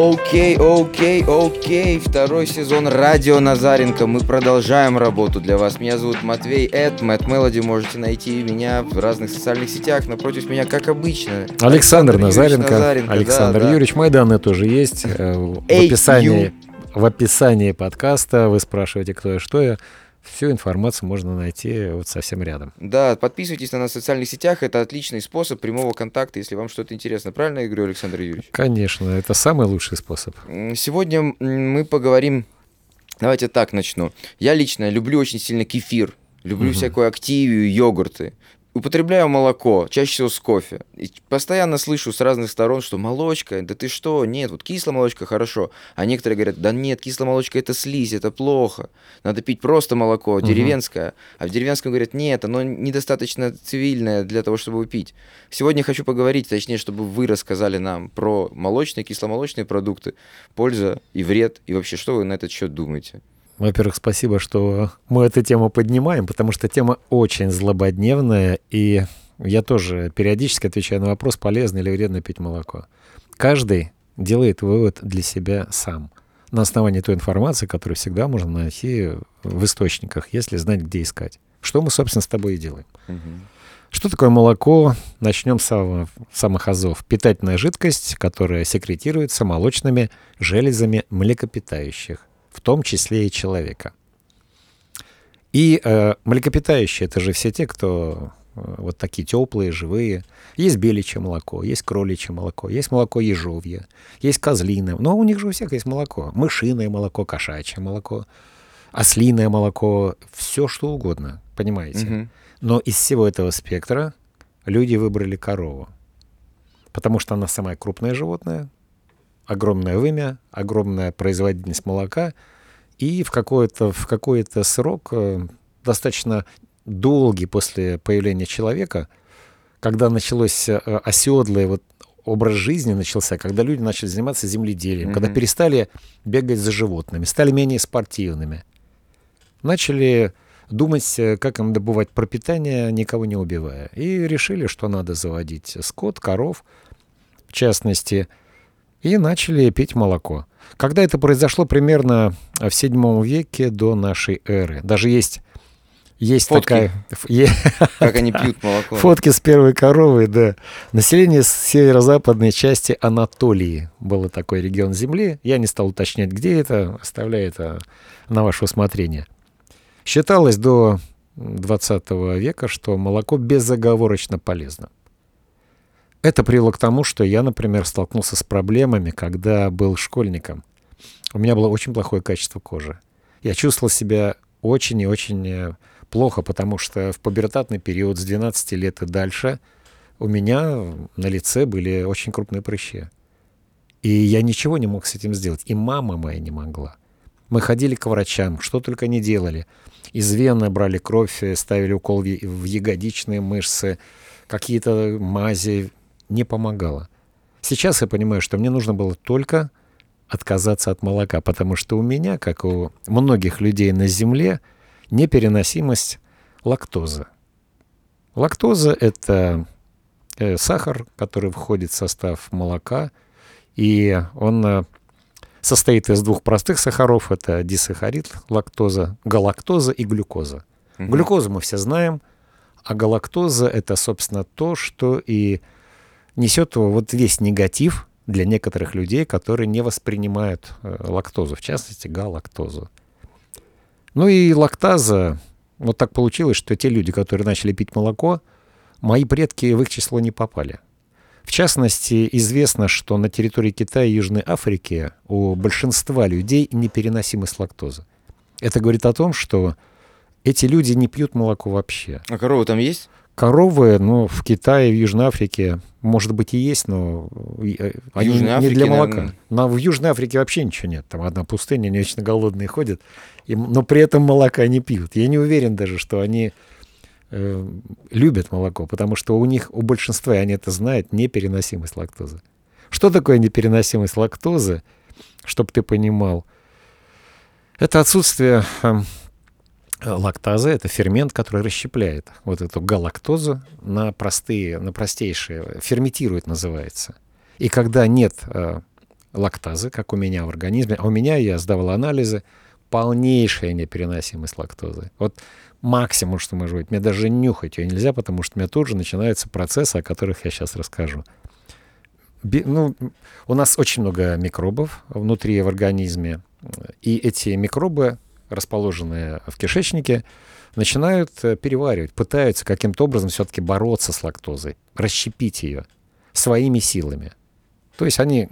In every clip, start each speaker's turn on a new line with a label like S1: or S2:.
S1: Окей, окей, окей. Второй сезон Радио Назаренко. Мы продолжаем работу для вас. Меня зовут Матвей Эд. Мэтт Мелоди. Можете найти меня в разных социальных сетях. Напротив меня, как обычно.
S2: Александр, Александр Назаренко. Назаренко. Александр да, Юрьевич. Да. Мои данные тоже есть. Э, в описании, в описании подкаста вы спрашиваете, кто я, что я. Всю информацию можно найти вот совсем рядом.
S1: Да, подписывайтесь на нас в социальных сетях. Это отличный способ прямого контакта, если вам что-то интересно. Правильно я говорю, Александр Юрьевич?
S2: Конечно, это самый лучший способ.
S1: Сегодня мы поговорим... Давайте так начну. Я лично люблю очень сильно кефир. Люблю угу. всякую активию, йогурты употребляю молоко, чаще всего с кофе. И постоянно слышу с разных сторон, что молочка, да ты что, нет, вот кислая молочка хорошо. А некоторые говорят, да нет, кислая молочка это слизь, это плохо. Надо пить просто молоко, угу. деревенское. А в деревенском говорят, нет, оно недостаточно цивильное для того, чтобы пить. Сегодня хочу поговорить, точнее, чтобы вы рассказали нам про молочные, кисломолочные продукты, польза и вред, и вообще, что вы на этот счет думаете.
S2: Во-первых, спасибо, что мы эту тему поднимаем, потому что тема очень злободневная, и я тоже периодически отвечаю на вопрос, полезно или вредно пить молоко. Каждый делает вывод для себя сам на основании той информации, которую всегда можно найти в источниках, если знать, где искать. Что мы, собственно, с тобой и делаем. Угу. Что такое молоко? Начнем с самых азов. Питательная жидкость, которая секретируется молочными железами млекопитающих в том числе и человека. И э, млекопитающие — это же все те, кто э, вот такие теплые, живые. Есть беличье молоко, есть кроличье молоко, есть молоко ежовье, есть козлиное. Но у них же у всех есть молоко. Мышиное молоко, кошачье молоко, ослиное молоко, все что угодно, понимаете? Угу. Но из всего этого спектра люди выбрали корову. Потому что она самое крупное животное, огромное вымя, огромная производительность молока, и в какой-то в какой-то срок, э, достаточно долгий после появления человека, когда началось э, оседлое вот образ жизни начался, когда люди начали заниматься земледелием, mm-hmm. когда перестали бегать за животными, стали менее спортивными, начали думать, э, как им добывать пропитание, никого не убивая. И решили, что надо заводить скот, коров, в частности, и начали пить молоко. Когда это произошло примерно в седьмом веке до нашей эры. Даже есть есть
S1: Фотки. такая... Как они пьют молоко.
S2: Фотки с первой коровой, да. Население северо-западной части Анатолии. Был такой регион земли. Я не стал уточнять, где это. Оставляю это на ваше усмотрение. Считалось до 20 века, что молоко безоговорочно полезно. Это привело к тому, что я, например, столкнулся с проблемами, когда был школьником. У меня было очень плохое качество кожи. Я чувствовал себя очень и очень э, плохо, потому что в пубертатный период с 12 лет и дальше у меня на лице были очень крупные прыщи. И я ничего не мог с этим сделать. И мама моя не могла. Мы ходили к врачам, что только не делали. Из вены брали кровь, э, ставили укол в ягодичные мышцы, какие-то мази, не помогало. Сейчас я понимаю, что мне нужно было только отказаться от молока, потому что у меня, как у многих людей на Земле, непереносимость лактозы. Лактоза — это э, сахар, который входит в состав молока, и он э, состоит из двух простых сахаров. Это дисахарид, лактоза, галактоза и глюкоза. Угу. Глюкозу мы все знаем, а галактоза — это, собственно, то, что и несет вот весь негатив для некоторых людей, которые не воспринимают э, лактозу, в частности, галактозу. Ну и лактаза, вот так получилось, что те люди, которые начали пить молоко, мои предки в их число не попали. В частности, известно, что на территории Китая и Южной Африки у большинства людей непереносимость лактозы. Это говорит о том, что эти люди не пьют молоко вообще.
S1: А коровы там есть?
S2: Коровы, ну, в Китае, в Южной Африке, может быть, и есть, но
S1: э, не, Южной Африке,
S2: не для молока. Наверное... Но в Южной Африке вообще ничего нет. Там одна пустыня, они вечно голодные ходят, и, но при этом молока не пьют. Я не уверен даже, что они э, любят молоко, потому что у них, у большинства, они это знают, непереносимость лактозы. Что такое непереносимость лактозы, чтобы ты понимал? Это отсутствие эм, Лактаза — это фермент, который расщепляет вот эту галактозу на простые, на простейшие, ферментирует называется. И когда нет э, лактазы, как у меня в организме. А у меня, я сдавал анализы, полнейшая непереносимость лактозы. Вот максимум, что может быть. Мне даже нюхать ее нельзя, потому что у меня тут же начинаются процессы, о которых я сейчас расскажу. Би, ну, у нас очень много микробов внутри в организме, и эти микробы, расположенные в кишечнике, начинают э, переваривать, пытаются каким-то образом все-таки бороться с лактозой, расщепить ее своими силами. То есть они,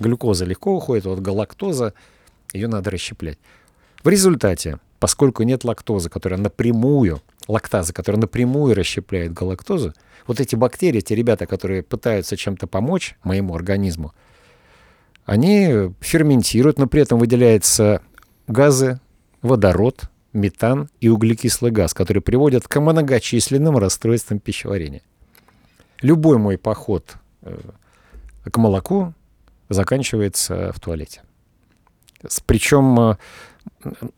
S2: глюкоза легко уходит, вот галактоза, ее надо расщеплять. В результате, поскольку нет лактозы, которая напрямую, лактаза, которая напрямую расщепляет галактозу, вот эти бактерии, те ребята, которые пытаются чем-то помочь моему организму, они ферментируют, но при этом выделяются газы, водород, метан и углекислый газ, которые приводят к многочисленным расстройствам пищеварения. Любой мой поход э, к молоку заканчивается в туалете. Причем э,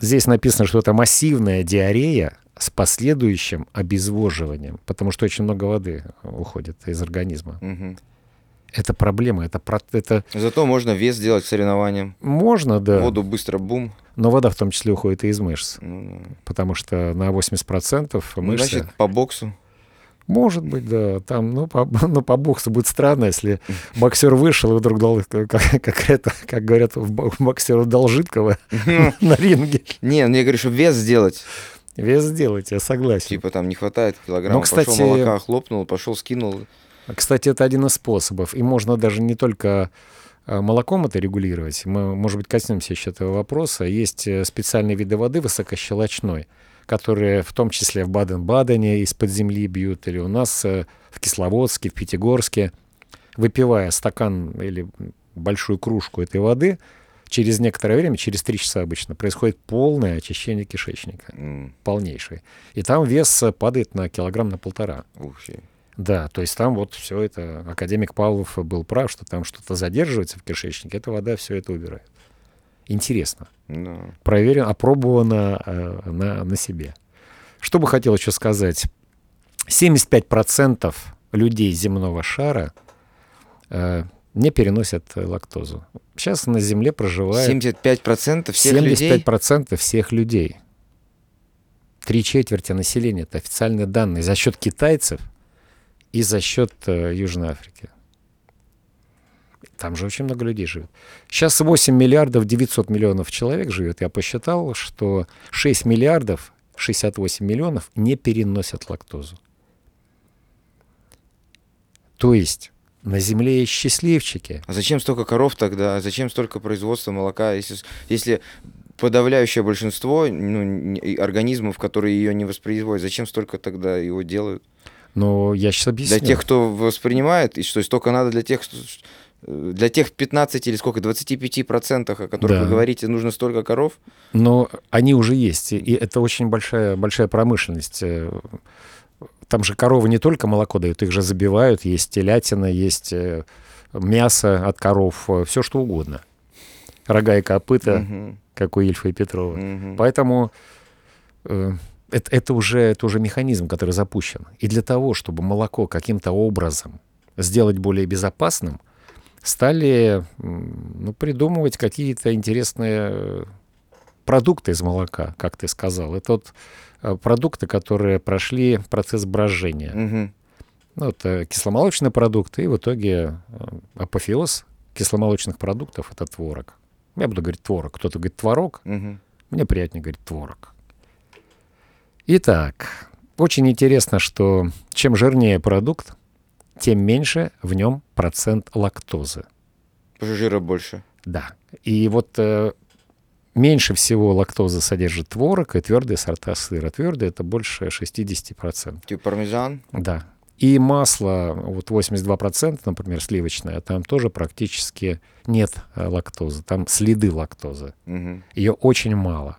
S2: здесь написано, что это массивная диарея с последующим обезвоживанием, потому что очень много воды уходит из организма.
S1: Мгм.
S2: Это проблема, это, это
S1: Зато можно вес сделать к соревнованиям.
S2: можно, да,
S1: Воду быстро бум.
S2: но вода в том числе уходит и из мышц,
S1: Ну,
S2: потому что на 80%
S1: ну,
S2: мышцы...
S1: значит, по боксу.
S2: Может быть, да. Там, ну, по, ну, по боксу будет странно, если боксер вышел и вдруг дал, как, как это, как говорят, боксеру дал жидкого на ринге.
S1: Не, ну я говорю, чтобы вес сделать.
S2: Вес сделать, я согласен.
S1: Типа там не хватает килограмма.
S2: Ну, кстати-
S1: Пошел молока, хлопнул, пошел, скинул.
S2: Кстати, это один из способов. И можно даже не только э, молоком это регулировать. Мы, может быть, коснемся еще этого вопроса. Есть э, специальные виды воды высокощелочной, которые в том числе в Баден-Бадене из-под земли бьют, или у нас э, в Кисловодске, в Пятигорске. Выпивая стакан или большую кружку этой воды, через некоторое время, через три часа обычно, происходит полное очищение кишечника.
S1: М,
S2: Полнейшее. И там вес падает на килограмм на полтора.
S1: ух, фи.
S2: Да, то есть там вот все это, академик Павлов был прав, что там что-то задерживается в кишечнике, эта вода все это убирает. Интересно.
S1: Да.
S2: Проверено, опробовано э, на, на себе. Что бы хотел еще сказать. 75% людей земного шара э, не переносят лактозу. Сейчас на Земле проживает
S1: 75% всех людей.
S2: 75% всех людей. Три четверти населения. Это официальные данные. За счет китайцев и за счет э, Южной Африки. Там же очень много людей живет. Сейчас 8 миллиардов 900 миллионов человек живет. Я посчитал, что 6 миллиардов 68 миллионов не переносят лактозу. То есть на Земле есть счастливчики,
S1: А зачем столько коров тогда? Зачем столько производства молока, если, если подавляющее большинство ну, организмов, которые ее не воспроизводят, зачем столько тогда его делают?
S2: Но я сейчас объясню.
S1: Для тех, кто воспринимает, и что столько надо для тех, кто- э, для тех 15 или сколько, 25 процентах, о которых
S2: Да.
S1: вы говорите, нужно столько коров?
S2: Но они уже есть, и- это очень большая, большая промышленность. Э, Там же коровы не только молоко дают, их же забивают, есть телятина, есть э, мясо от коров, все что угодно. Рога и копыта,
S1: Мгм,
S2: как у Ильфа и Петрова.
S1: мгм.
S2: Поэтому это, это, уже, это уже механизм, который запущен. И для того, чтобы молоко каким-то образом сделать более безопасным, стали ну, придумывать какие-то интересные э, продукты из молока, как ты сказал. Это вот э, продукты, которые прошли процесс брожения.
S1: Мгм.
S2: Ну, это кисломолочные продукты, и в итоге э, апофеоз кисломолочных продуктов — это творог. Я буду говорить творог. Кто-то говорит творог,
S1: Мгм.
S2: мне приятнее говорить творог. Итак, очень интересно, что чем жирнее продукт, тем меньше в нем процент лактозы.
S1: Жира больше.
S2: Да. И вот э, меньше всего лактозы содержит творог и твердые сорта сыра. Твердые это больше 60%.
S1: Типа пармезан.
S2: Да. И масло, вот 82%, например, сливочное, там тоже практически нет э, лактозы. Там следы лактозы.
S1: Мгм.
S2: Ее очень мало.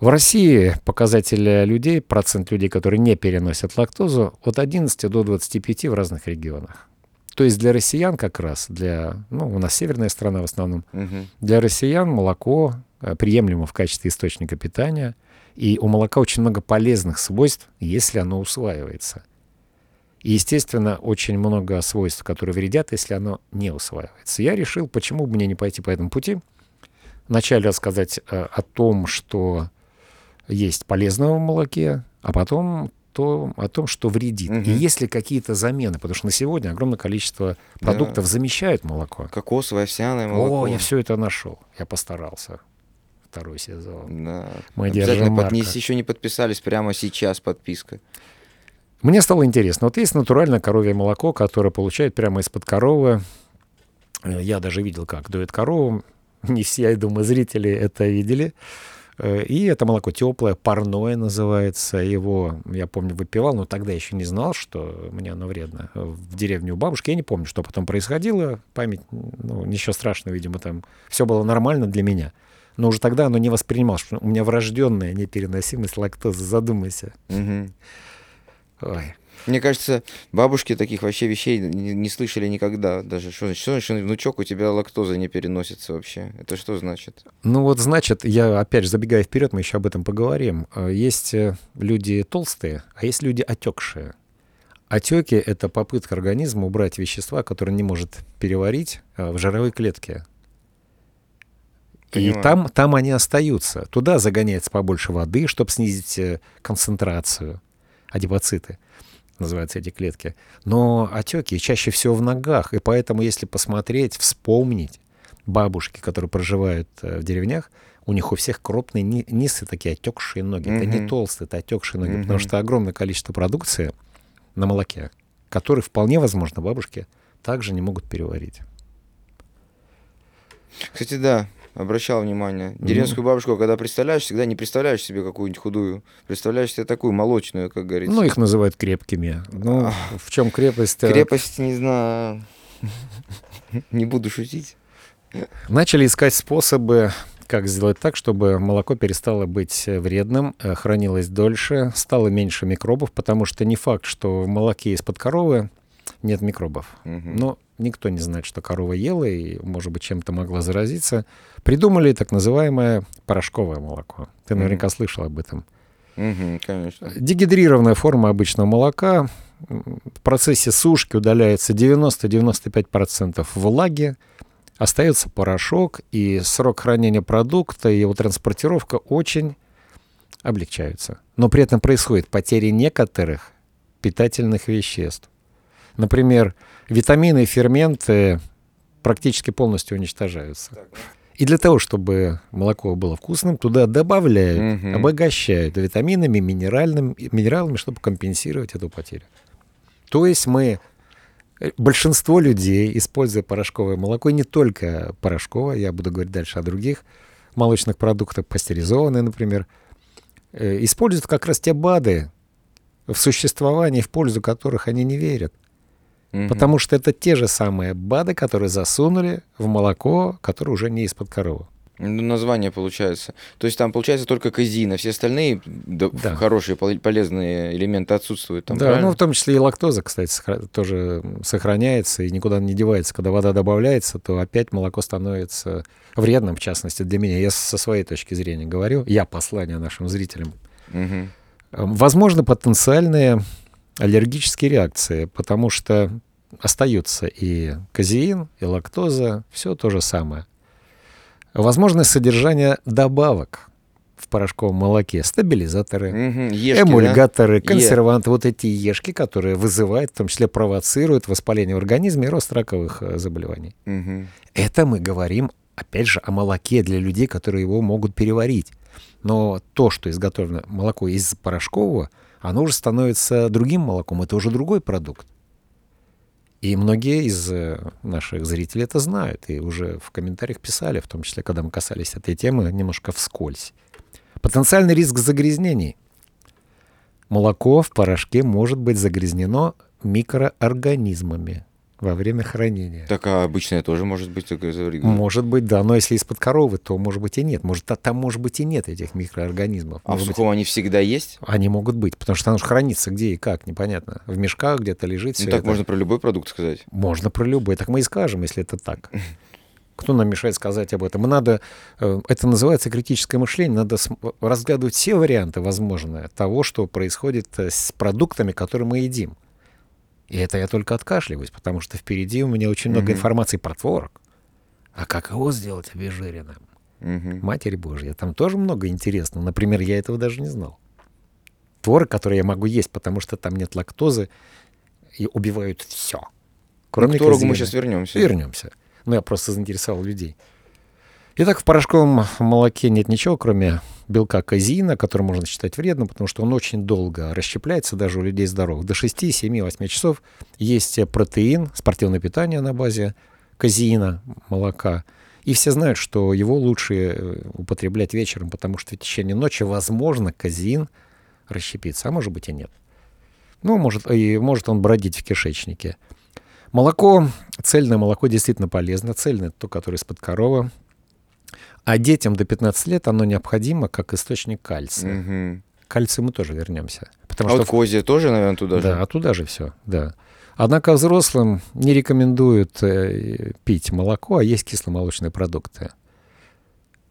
S2: В России показатель людей, процент людей, которые не переносят лактозу, от 11 до 25 в разных регионах. То есть для россиян как раз, для, ну, у нас северная страна в основном,
S1: Мгм.
S2: для россиян молоко э, приемлемо в качестве источника питания, и у молока очень много полезных свойств, если оно усваивается. И, естественно, очень много свойств, которые вредят, если оно не усваивается. Я решил, почему бы мне не пойти по этому пути. Вначале рассказать э, о том, что есть полезного в молоке, а потом то, о том, что вредит.
S1: Мгм.
S2: И есть ли какие-то замены, потому что на сегодня огромное количество продуктов замещает молоко.
S1: Кокосовое, овсяное молоко.
S2: О, я все это нашел. Я постарался. Второй сезон.
S1: Да.
S2: Мы
S1: Обязательно под... Если еще не подписались, прямо сейчас подписка.
S2: Мне стало интересно. Вот есть натуральное коровье молоко, которое получают прямо из-под коровы. Э, Я даже видел, как дует корову. Не все, я думаю, зрители это видели. Э, И это молоко теплое, парное называется. Его, я помню, выпивал, но тогда еще не знал, что мне оно вредно. В деревне у бабушки я не помню, что потом происходило. Память, ну, ничего страшного, видимо, там все было нормально для меня. Но уже тогда оно не воспринималось, что у меня врожденная непереносимость лактозы. Задумайся. Ой.
S1: Мне кажется, бабушки таких вообще вещей не, не слышали никогда. Даже что значит, что значит, внучок, у тебя лактоза не переносится вообще? Это что значит?
S2: Ну вот, значит, я опять же забегая вперед, мы еще об этом поговорим. Э, Есть э, люди толстые, а есть люди отекшие. Отеки — это попытка организма убрать вещества, которые не может переварить э, в жировые клетки. И там, там они остаются. Туда загоняется побольше воды, чтобы снизить концентрацию. Адипоциты называются эти клетки. Но отеки чаще всего в ногах. И поэтому, если посмотреть, вспомнить, бабушки, которые проживают э, в деревнях, у них у всех крупные ни- низкие такие отекшие ноги. Это не толстые, это отекшие ноги,
S1: Мгм.
S2: потому что огромное количество продукции на молоке, которые вполне возможно бабушки также не могут переварить.
S1: Кстати, да, обращал внимание. Деревенскую бабушку, когда представляешь, всегда не представляешь себе какую-нибудь худую. Представляешь себе такую молочную, как говорится.
S2: Ну, их называют крепкими. Ну, в чем крепость?
S1: Крепость, не знаю. Не буду шутить.
S2: Начали искать способы, как сделать так, чтобы молоко перестало быть вредным, э, хранилось дольше, стало меньше микробов, потому что не факт, что в молоке из-под коровы нет микробов.
S1: Мгм.
S2: Но никто не знает, что корова ела и, может быть, чем-то могла заразиться. Придумали так называемое порошковое молоко. Ты
S1: Мгм.
S2: наверняка слышал об этом.
S1: Мгм, конечно.
S2: Дегидрированная форма обычного молока. В процессе сушки удаляется 90-95% влаги, остается порошок, и срок хранения продукта и его транспортировка очень облегчаются. Но при этом происходит потеря некоторых питательных веществ. Например, витамины и ферменты практически полностью уничтожаются. И для того, чтобы молоко было вкусным, туда добавляют,
S1: Мгм.
S2: обогащают витаминами, минеральными, минералами, чтобы компенсировать эту потерю. То есть мы, э, большинство людей, используя порошковое молоко, и не только порошковое, я буду говорить дальше о других молочных продуктах, пастеризованные, например, э, используют как раз те БАДы, в существовании, в пользу которых они не верят.
S1: Мгм.
S2: Потому что это те же самые БАДы, которые засунули в молоко, которое уже не из-под коровы.
S1: Ну, название получается. То есть там получается только казин, а все остальные да,
S2: Да.
S1: хорошие, пол- полезные элементы отсутствуют там,
S2: да,
S1: правильно?
S2: ну в том числе и лактоза, кстати, тоже сохраняется и никуда не девается. Когда вода добавляется, то опять молоко становится вредным, в частности, для меня. Я со своей точки зрения говорю, я послание нашим зрителям. Эм, Возможно, потенциальные аллергические реакции, потому что остаются и казеин, и лактоза, все то же самое. Возможно содержание добавок в порошковом молоке, стабилизаторы,
S1: Мгм. Ешки, да?
S2: эмульгаторы,
S1: Е.
S2: консерванты, вот эти ешки, которые вызывают, в том числе провоцируют воспаление в организме и рост раковых э, заболеваний.
S1: Мгм.
S2: Это мы говорим, опять же, о молоке для людей, которые его могут переварить. Но то, что изготовлено молоко из порошкового, оно уже становится другим молоком, это уже другой продукт. И многие из э, наших зрителей это знают и уже в комментариях писали, в том числе, когда мы касались этой темы, немножко вскользь. Потенциальный риск загрязнений. Молоко в порошке может быть загрязнено микроорганизмами во время хранения.
S1: Так, а обычное тоже может быть?
S2: Может быть, да, но если из-под коровы, то может быть и нет. Может, а там может быть и нет этих микроорганизмов.
S1: А в
S2: Может быть,
S1: сухом они всегда есть?
S2: они могут быть, потому что оно же хранится где и как, непонятно. В мешках где-то лежит
S1: Ну так
S2: это.
S1: можно про любой продукт сказать.
S2: Можно про любой. Так мы и скажем, если это так. Кто нам мешает сказать об этом? И надо, э, это называется критическое мышление, надо разглядывать все варианты возможные того, что происходит э, с продуктами, которые мы едим. И это я только откашливаюсь, потому что впереди у меня очень много
S1: Мгм.
S2: информации про творог. А как его сделать обезжиренным?
S1: Мгм.
S2: Матерь Божья, там тоже много интересного. Например, я этого даже не знал. Творог, который я могу есть, потому что там нет лактозы, и убивают все.
S1: Ну,
S2: Кроме
S1: к творогу мы сейчас вернемся.
S2: Вернемся. Ну, я просто заинтересовал людей. Итак, в порошковом молоке нет ничего, кроме белка казеина, который можно считать вредным, потому что он очень долго расщепляется даже у людей здоровых. До 6, 7, 8 часов есть протеин, спортивное питание на базе казеина, молока. И все знают, что его лучше э, употреблять вечером, потому что в течение ночи, возможно, казеин расщепится, а может быть и нет. Ну, может, и может он бродить в кишечнике. Молоко, цельное молоко действительно полезно. Цельное то, которое из-под коровы. А детям до 15 лет оно необходимо как источник кальция.
S1: Мгм.
S2: К кальцию мы тоже вернемся. Потому
S1: А
S2: что
S1: вот козье тоже, наверное, туда же?
S2: да, оттуда же все, да. Однако взрослым не рекомендуют э, пить молоко, а есть кисломолочные продукты.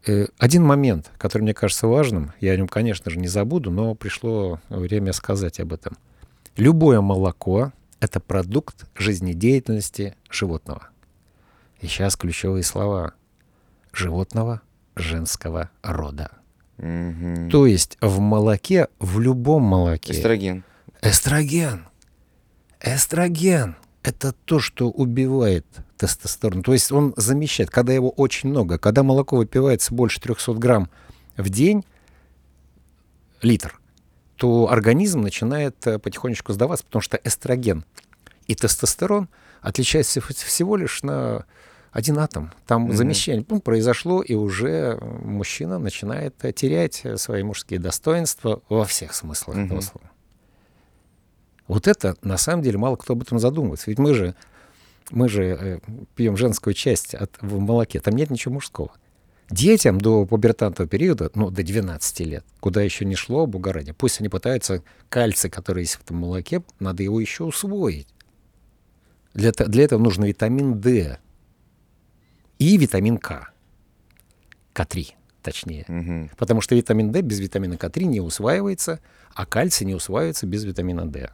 S2: Э, один момент, который мне кажется важным, я о нем, конечно же, не забуду, но пришло время сказать об этом. Любое молоко — это продукт жизнедеятельности животного. И сейчас ключевые слова. Животного женского рода.
S1: Мгм.
S2: То есть в молоке, в любом молоке,
S1: Эстроген.
S2: Эстроген. Эстроген. Это то, что убивает тестостерон. То есть он замещает, когда его очень много, когда молоко выпивается больше 300 грамм в день, литр, то организм начинает э, потихонечку сдаваться, потому что эстроген и тестостерон отличаются вс- всего лишь на один атом. Там
S1: Мгм.
S2: замещение ну, произошло, и уже мужчина начинает терять свои мужские достоинства во всех смыслах этого
S1: Мгм.
S2: слова. Вот это, на самом деле, мало кто об этом задумывается. Ведь мы же, мы же э, пьем женскую часть от, в молоке, там нет ничего мужского. Детям до пубертатного периода, ну, до 12 лет, куда еще не шло, бога ради, пусть они пытаются кальций, который есть в этом молоке, надо его еще усвоить. Для, для этого нужен витамин D и витамин К. К3, точнее.
S1: Мгм.
S2: Потому что витамин D без витамина К3 не усваивается, а кальций не усваивается без витамина D.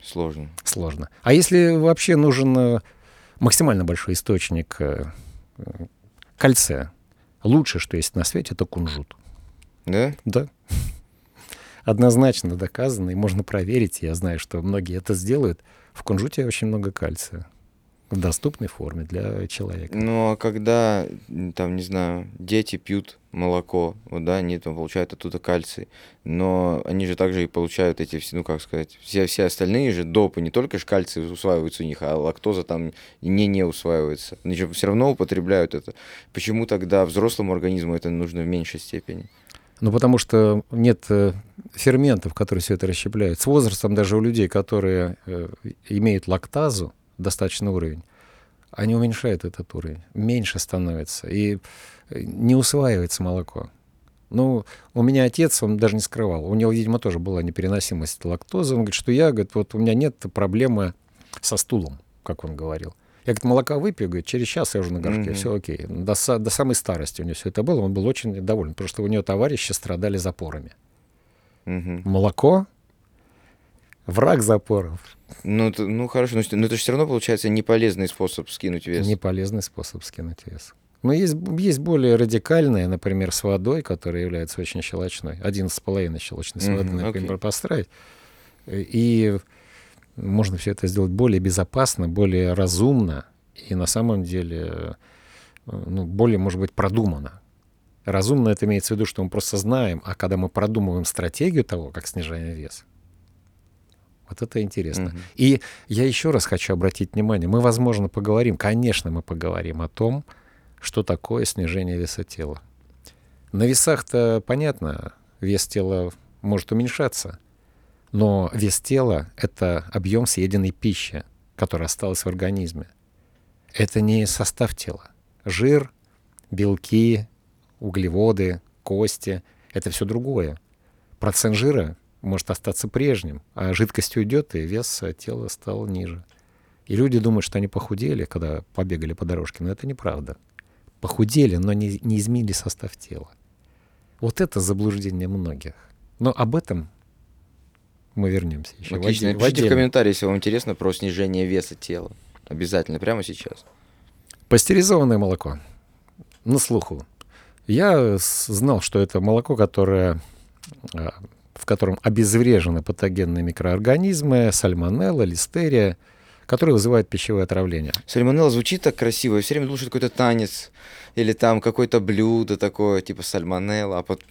S1: Сложно.
S2: Сложно. А если вообще нужен э, максимально большой источник э, э, кальция, лучшее, что есть на свете, это кунжут.
S1: Да?
S2: Да. Однозначно доказано, и можно проверить. Я знаю, что многие это сделают. В кунжуте очень много кальция в доступной форме для человека.
S1: Ну, а когда, там, не знаю, дети пьют молоко, вот, да, они там получают оттуда кальций, но они же также и получают эти все, ну, как сказать, все, все остальные же допы, не только же кальций усваивается у них, а лактоза там не не усваивается. Они же все равно употребляют это. Почему тогда взрослому организму это нужно в меньшей степени?
S2: Ну, потому что нет э, ферментов, которые все это расщепляют. С возрастом даже у людей, которые э, имеют лактазу, достаточный уровень, они уменьшают этот уровень, меньше становится, и э, не усваивается молоко. Ну, у меня отец, он даже не скрывал, у него, видимо, тоже была непереносимость лактозы. Он говорит, что я, говорит, вот у меня нет проблемы со стулом, как он говорил. Я, говорит, молока выпью, говорит, через час я уже на горшке,
S1: Мгм.
S2: все окей. До, до самой старости у него все это было, он был очень доволен, потому что у него товарищи страдали запорами.
S1: Мгм.
S2: Молоко — враг запоров.
S1: Ну, т- ну хорошо, но, но это же все равно получается не полезный способ скинуть вес.
S2: Не полезный способ скинуть вес. Но есть, есть более радикальные, например, с водой, которая является очень щелочной. Один с половиной щелочной с водой, например,
S1: окей.
S2: поставить. И можно все это сделать более безопасно, более разумно и на самом деле ну, более, может быть, продуманно. Разумно это имеется в виду, что мы просто знаем, а когда мы продумываем стратегию того, как снижаем вес, вот это интересно.
S1: Мгм.
S2: И я еще раз хочу обратить внимание, мы, возможно, поговорим, конечно, мы поговорим о том, что такое снижение веса тела. На весах-то понятно, вес тела может уменьшаться, но вес тела — это объем съеденной пищи, которая осталась в организме. Это не состав тела. Жир, белки, углеводы, кости — это все другое. Процент жира может остаться прежним, а жидкость уйдет, и вес тела стал ниже. И люди думают, что они похудели, когда побегали по дорожке, но это неправда. Похудели, но не, не изменили состав тела. Вот это заблуждение многих. Но об этом Мы вернемся еще.
S1: Отлично.
S2: отдель- в
S1: Напишите в
S2: отдельный.
S1: комментарии, если вам интересно про снижение веса тела. Обязательно, прямо сейчас.
S2: Пастеризованное молоко. На слуху. Я знал, что это молоко, которое, а, в котором обезврежены патогенные микроорганизмы, сальмонелла, листерия, которые вызывают пищевое отравление.
S1: Сальмонелла звучит так красиво. Я все время думал, что это какой-то танец. Или там какое-то блюдо такое, типа сальмонелла. А пот-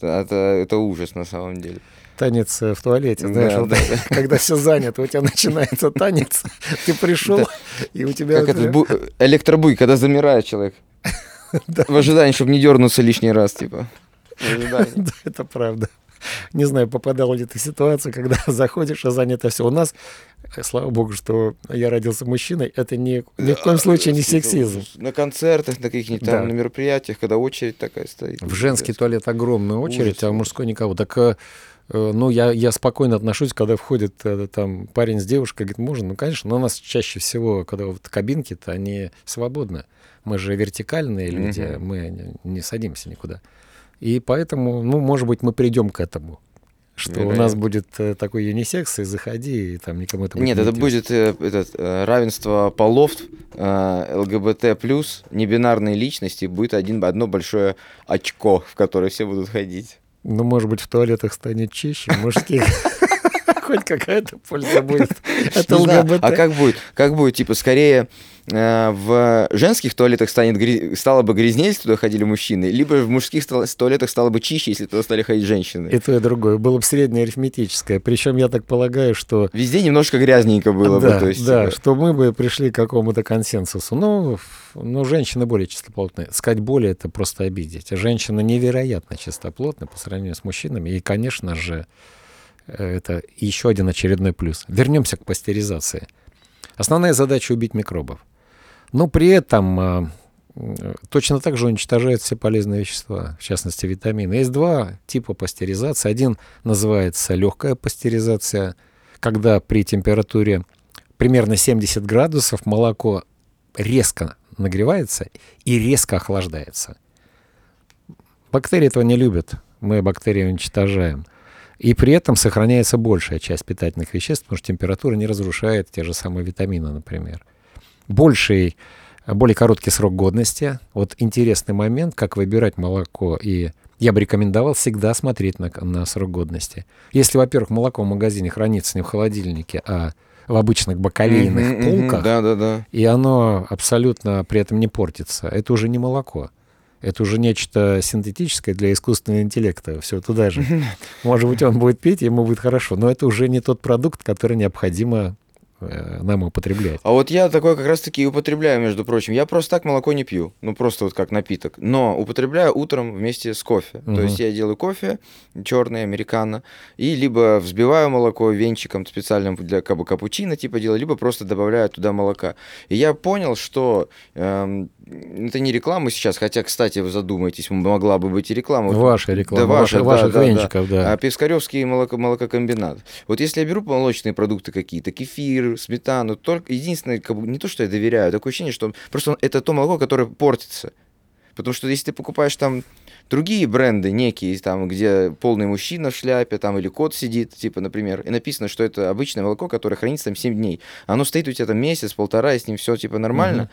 S1: это, это ужас на самом деле.
S2: Танец э, в туалете, знаешь,
S1: Да,
S2: вот
S1: да,
S2: когда все занято, у тебя начинается танец, ты пришел,
S1: Да.
S2: и у тебя...
S1: Как
S2: вот,
S1: этот
S2: э,
S1: бу- электробуй, когда замирает человек. В ожидании, чтобы не дернуться лишний раз, типа.
S2: Да, это правда. Не знаю, попадал ли ты в ситуацию, когда заходишь, а занято все. У нас, э, слава богу, что я родился мужчиной, это ни, ни в коем случае не сексизм.
S1: На концертах, на каких-нибудь
S2: Да.
S1: там, на мероприятиях, когда очередь такая стоит.
S2: В женский туалет огромная очередь,
S1: Ужас,
S2: а в
S1: ужас.
S2: мужской никого. Так, э, э, ну, я, я спокойно отношусь, когда входит э, там парень с девушкой, говорит, можно? Ну, конечно, но у нас чаще всего, когда вот кабинки-то, они свободны. Мы же вертикальные люди,
S1: Мгм.
S2: мы не садимся никуда. И поэтому, ну, может быть, мы придем к этому. Что у нас
S1: Вероятно.
S2: будет э, такой юнисекс, и заходи, и там никому это будет
S1: Нет,
S2: не
S1: это будет э, этот, э, равенство полов, ЛГБТ+, небинарные личности, будет один, одно большое очко, в которое все будут ходить.
S2: Ну, может быть, в туалетах станет чище, мужских. Хоть какая-то польза будет от ЛГБТ.
S1: А как будет? Как будет? Типа, скорее э, в женских туалетах станет стало бы грязнее, если туда ходили мужчины, либо в мужских туалетах стало бы чище, если туда стали ходить женщины.
S2: И то, и другое. Было бы среднее арифметическое. Причем я так полагаю, что...
S1: Везде немножко грязненько было
S2: да,
S1: бы. То есть,
S2: да,
S1: типа,
S2: что мы бы пришли к какому-то консенсусу. Ну, ну, женщины более чистоплотные. Сказать более — это просто обидеть. Женщины невероятно чистоплотны по сравнению с мужчинами. И, конечно же, это еще один очередной плюс. Вернемся к пастеризации. Основная задача — убить микробов. Но при этом а, точно так же уничтожают все полезные вещества, в частности витамины. Есть два типа пастеризации. Один называется легкая пастеризация, когда при температуре примерно 70 градусов молоко резко нагревается и резко охлаждается. Бактерии этого не любят. Мы бактерии уничтожаем. И при этом сохраняется большая часть питательных веществ, потому что температура не разрушает те же самые витамины, например. Больший, более короткий срок годности. Вот интересный момент, как выбирать молоко. И я бы рекомендовал всегда смотреть на, на срок годности. Если, во-первых, молоко в магазине хранится не в холодильнике, а в обычных бакалейных
S1: мгм,
S2: полках,
S1: Да, да, да.
S2: и оно абсолютно при этом не портится. Это уже не молоко. Это уже нечто синтетическое для искусственного интеллекта. Все туда же. Может быть, он будет петь, ему будет хорошо. Но это уже не тот продукт, который необходимо э, нам употреблять.
S1: А вот я такое как раз-таки и употребляю, между прочим. Я просто так молоко не пью, ну просто вот как напиток. Но употребляю утром вместе с кофе.
S2: Мгм.
S1: То есть я делаю кофе черный, американо, и либо взбиваю молоко венчиком специальным для кабу капучино типа делаю, либо просто добавляю туда молока. И я понял, что эм, это не реклама сейчас, хотя, кстати, вы задумаетесь, могла бы быть и реклама.
S2: Ваша реклама,
S1: да,
S2: ваша-
S1: да,
S2: ваших
S1: да, да.
S2: венчиков, да.
S1: А Пискаревский молоко, молококомбинат. Вот если я беру молочные продукты какие-то, кефир, сметану, только единственное, как бы, не то, что я доверяю, такое ощущение, что просто это то молоко, которое портится. Потому что если ты покупаешь там другие бренды некие, там, где полный мужчина в шляпе, там, или кот сидит, типа, например, и написано, что это обычное молоко, которое хранится там 7 дней. Оно стоит у тебя там месяц, полтора, и с ним все, типа, нормально.
S2: Мгм.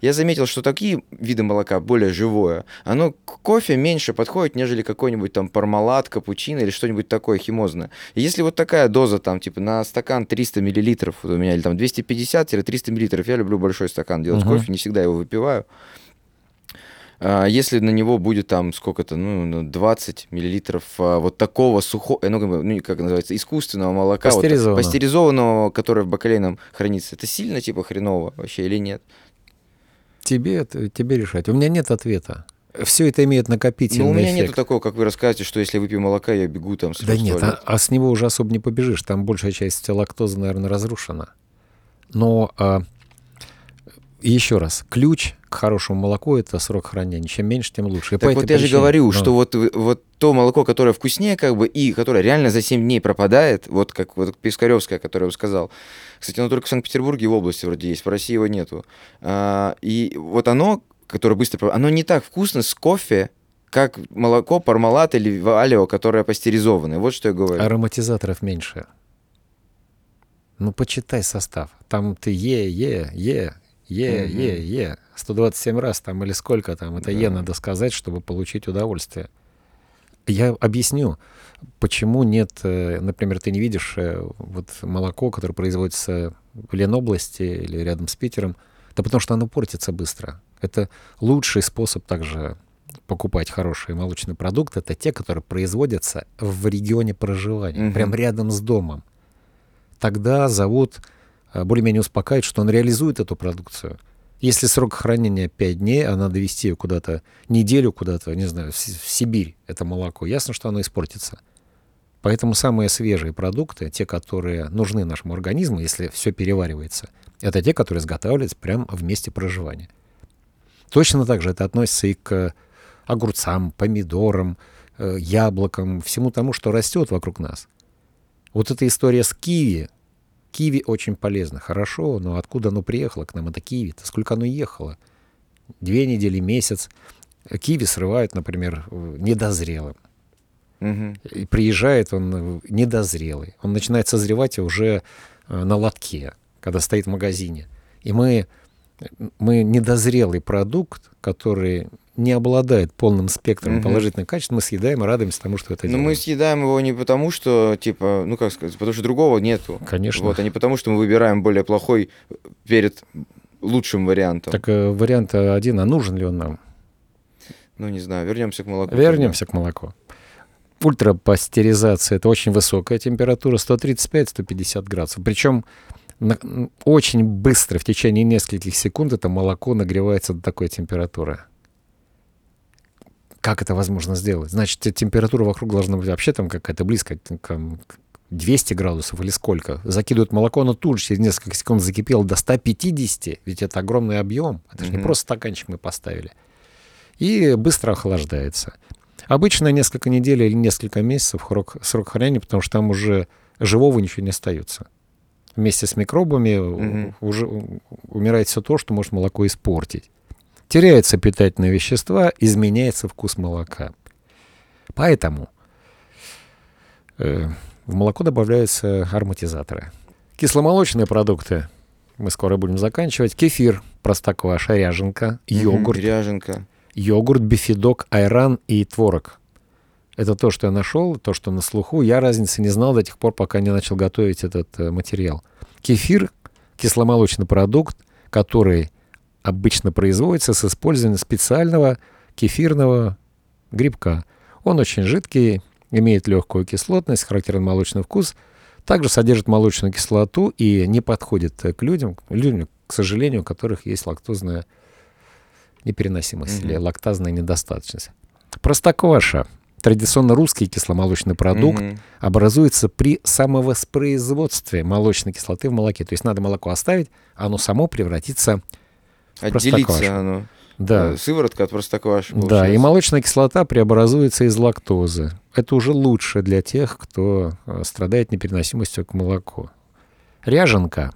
S1: Я заметил, что такие виды молока более живое. Оно к кофе меньше подходит, нежели какой-нибудь там пармалат, капучино или что-нибудь такое химозное. И если вот такая доза там, типа, на стакан 300 миллилитров вот у меня, или там 250-300 миллилитров, я люблю большой стакан делать
S2: Мгм.
S1: кофе, не всегда его выпиваю. А, Если на него будет там сколько-то, ну, ну, 20 миллилитров а, вот такого сухого, ну, как бы, ну, как называется, искусственного молока, вот,
S2: Пастеризованного.
S1: пастеризованного, которое в бакалейном хранится, это сильно, типа, хреново вообще или нет?
S2: Тебе, тебе решать. У меня нет ответа. Все это имеет накопительный
S1: Ну, у меня
S2: эффект.
S1: нету такого, как вы рассказываете, что если выпью молока, я бегу там с
S2: Да нет, а, а с него уже особо не побежишь. Там большая часть лактозы, наверное, разрушена. Но а, еще раз, ключ к хорошему молоку – это срок хранения. Чем меньше, тем лучше. И
S1: Так вот я же
S2: причине-
S1: говорю,
S2: Ну,
S1: что вот, вот то молоко, которое вкуснее, как бы, и которое реально за 7 дней пропадает, вот как вот Пискаревское, которое я сказал. Кстати, оно только в Санкт-Петербурге и в области вроде есть, в России его нету. А, и вот оно, которое быстро оно не так вкусно с кофе, как молоко, пармалат или валио, которое пастеризованное. Вот что я говорю.
S2: Ароматизаторов меньше. Ну, почитай состав. Там ты Е, Е, Е, Е,
S1: Мгм.
S2: Е, Е. 127 раз там или сколько там. Это Е
S1: Да.
S2: надо сказать, чтобы получить удовольствие. Я объясню, почему нет, э, например, ты не видишь э, вот молоко, которое производится в Ленобласти или рядом с Питером. Да потому что оно портится быстро. Это лучший способ также покупать хорошие молочные продукты. Это те, которые производятся в регионе проживания,
S1: Мгм.
S2: прям рядом с домом. Тогда э, более-менее успокаивает, что он реализует эту продукцию. Если срок хранения 5 дней, а надо везти ее куда-то, неделю куда-то, не знаю, в Сибирь, это молоко, ясно, что оно испортится. Поэтому самые свежие продукты, те, которые нужны нашему организму, если все переваривается, это те, которые изготавливаются прямо в месте проживания. Точно так же это относится и к огурцам, помидорам, э, яблокам, всему тому, что растет вокруг нас. Вот эта история с киви. Киви очень полезно, хорошо, но откуда оно приехало к нам, это киви-то? Сколько оно ехало? Две недели, месяц. Киви срывают, например, недозрелым.
S1: Мгм.
S2: И приезжает он недозрелый. Он начинает созревать уже э, на лотке, когда стоит в магазине. И мы, мы недозрелый продукт, который не обладает полным спектром
S1: Мгм.
S2: положительных качеств, мы съедаем и радуемся тому, что это
S1: Но Ну, мы
S2: делаем.
S1: съедаем его не потому, что, типа, ну как сказать, потому что другого нету.
S2: Конечно.
S1: Вот, а не потому, что мы выбираем более плохой перед лучшим вариантом.
S2: Так э, вариант э, один, а нужен ли он нам?
S1: Ну, не знаю, вернемся к молоку.
S2: Вернемся к молоку. Ультрапастеризация – это очень высокая температура, 135-150 градусов. Причем очень быстро, в течение нескольких секунд, это молоко нагревается до такой температуры. Как это возможно сделать? Значит, те- температура вокруг должна быть вообще там какая-то близкая к к 200 градусов или сколько. Закидывают молоко, оно тут же через несколько секунд закипело до 150, ведь это огромный объем. Это же не просто стаканчик мы поставили. И быстро охлаждается. Обычно несколько недель или несколько месяцев срок, срок хранения, потому что там уже живого ничего не остается. Вместе с микробами
S1: Мгм.
S2: уже у- умирает все то, что может молоко испортить. Теряются питательные вещества, изменяется вкус молока. Поэтому э, в молоко добавляются ароматизаторы. Кисломолочные продукты, мы скоро будем заканчивать. Кефир, простокваша, ряженка, йогурт,
S1: Ряженка.
S2: йогурт, бифидок, айран и творог. Это то, что я нашел, то, что на слуху. Я разницы не знал до тех пор, пока не начал готовить этот э, материал. Кефир – кисломолочный продукт, который обычно производится с использованием специального кефирного грибка. Он очень жидкий, имеет легкую кислотность, характерен молочный вкус, также содержит молочную кислоту и не подходит к людям, людям, к сожалению, у которых есть лактозная непереносимость
S1: Мгм.
S2: или лактазная недостаточность. Простокваша традиционно русский кисломолочный продукт
S1: Мгм.
S2: образуется при самовоспроизводстве молочной кислоты в молоке. То есть надо молоко оставить, оно само превратится простоквашу.
S1: Отделиться оно.
S2: да,
S1: Э, Сыворотка от простокваши,
S2: да, и молочная кислота преобразуется из лактозы. Это уже лучше для тех, кто э, страдает непереносимостью к молоку. Ряженка.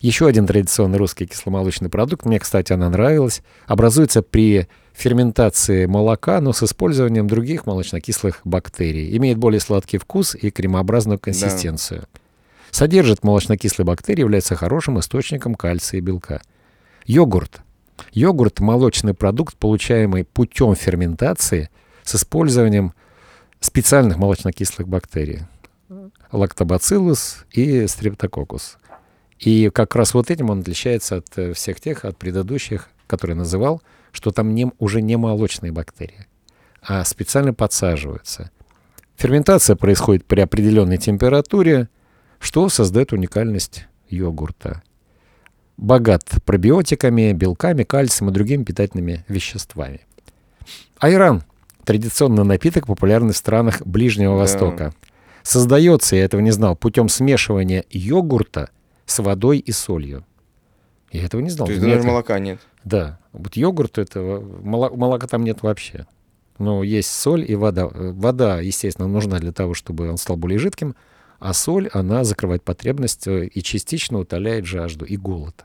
S2: Еще один традиционный русский кисломолочный продукт. Мне, кстати, она нравилась. Образуется при ферментации молока, но с использованием других молочнокислых бактерий. Имеет более сладкий вкус и кремообразную консистенцию. Содержит молочнокислые бактерии, является хорошим источником кальция и белка. Йогурт. Йогурт – молочный продукт, получаемый путем ферментации с использованием специальных молочнокислых бактерий. Лактобациллус и стрептококус. И как раз вот этим он отличается от э, всех тех, от предыдущих, которые называл, что там не, уже не молочные бактерии, а специально подсаживаются. Ферментация происходит при определенной температуре, что создает уникальность йогурта. Богат пробиотиками, белками, кальцием и другими питательными веществами. Айран – традиционный напиток, популярный в странах Ближнего
S1: Да.
S2: Востока. Создается, я этого не знал, путем смешивания йогурта с водой и солью. Я этого не знал.
S1: То есть даже
S2: это-
S1: молока нет.
S2: да, вот йогурт этого, моло- молока там нет вообще. Но есть соль и вода. Вода, естественно, нужна для того, чтобы он стал более жидким, а соль, она закрывает потребность э, и частично утоляет жажду и голод.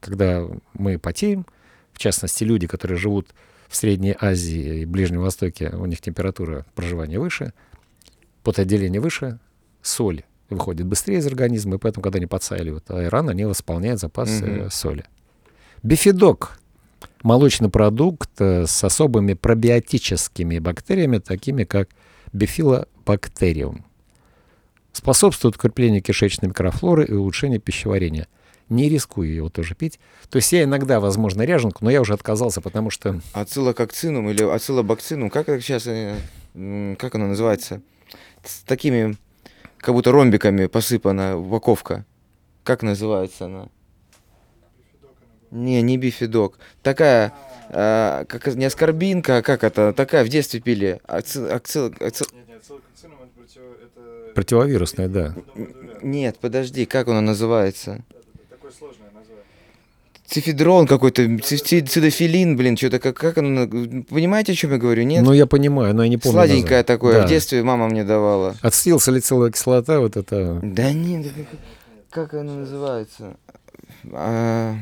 S2: Когда мы потеем, в частности, люди, которые живут в Средней Азии и Ближнем Востоке, у них температура проживания выше, потоотделение выше, соль выходит быстрее из организма, и поэтому, когда они подсаливают айран, они восполняют запас
S1: Мгм.
S2: э, соли. Бифидок – молочный продукт с особыми пробиотическими бактериями, такими как бифилобактериум. Способствует укреплению кишечной микрофлоры и улучшению пищеварения. Не рискую его тоже пить. То есть я иногда, возможно, ряженку, но я уже отказался, потому что
S1: Ацилококцинум или ацилобакцинум, как это сейчас, как оно называется? С такими, как будто ромбиками посыпана упаковка. Как называется она? Не, не бифидок. Такая, а, как не аскорбинка, а как это? Такая в детстве пили. Аци- ацил- ацил-
S3: Нет, нет, ацилококцином это против... Это...
S2: противовирусная, да.
S1: Нет, подожди, как она называется? Цифедрон какой-то, ци- ци- цидофилин, блин, что-то как, как оно, понимаете, о чем я говорю? Нет?
S2: Ну, я понимаю, но я не помню.
S1: Сладенькое
S2: название.
S1: такое,
S2: Да.
S1: в детстве мама мне давала.
S2: Ацетилсалициловая кислота, вот это...
S1: Да нет, как, как оно называется? А,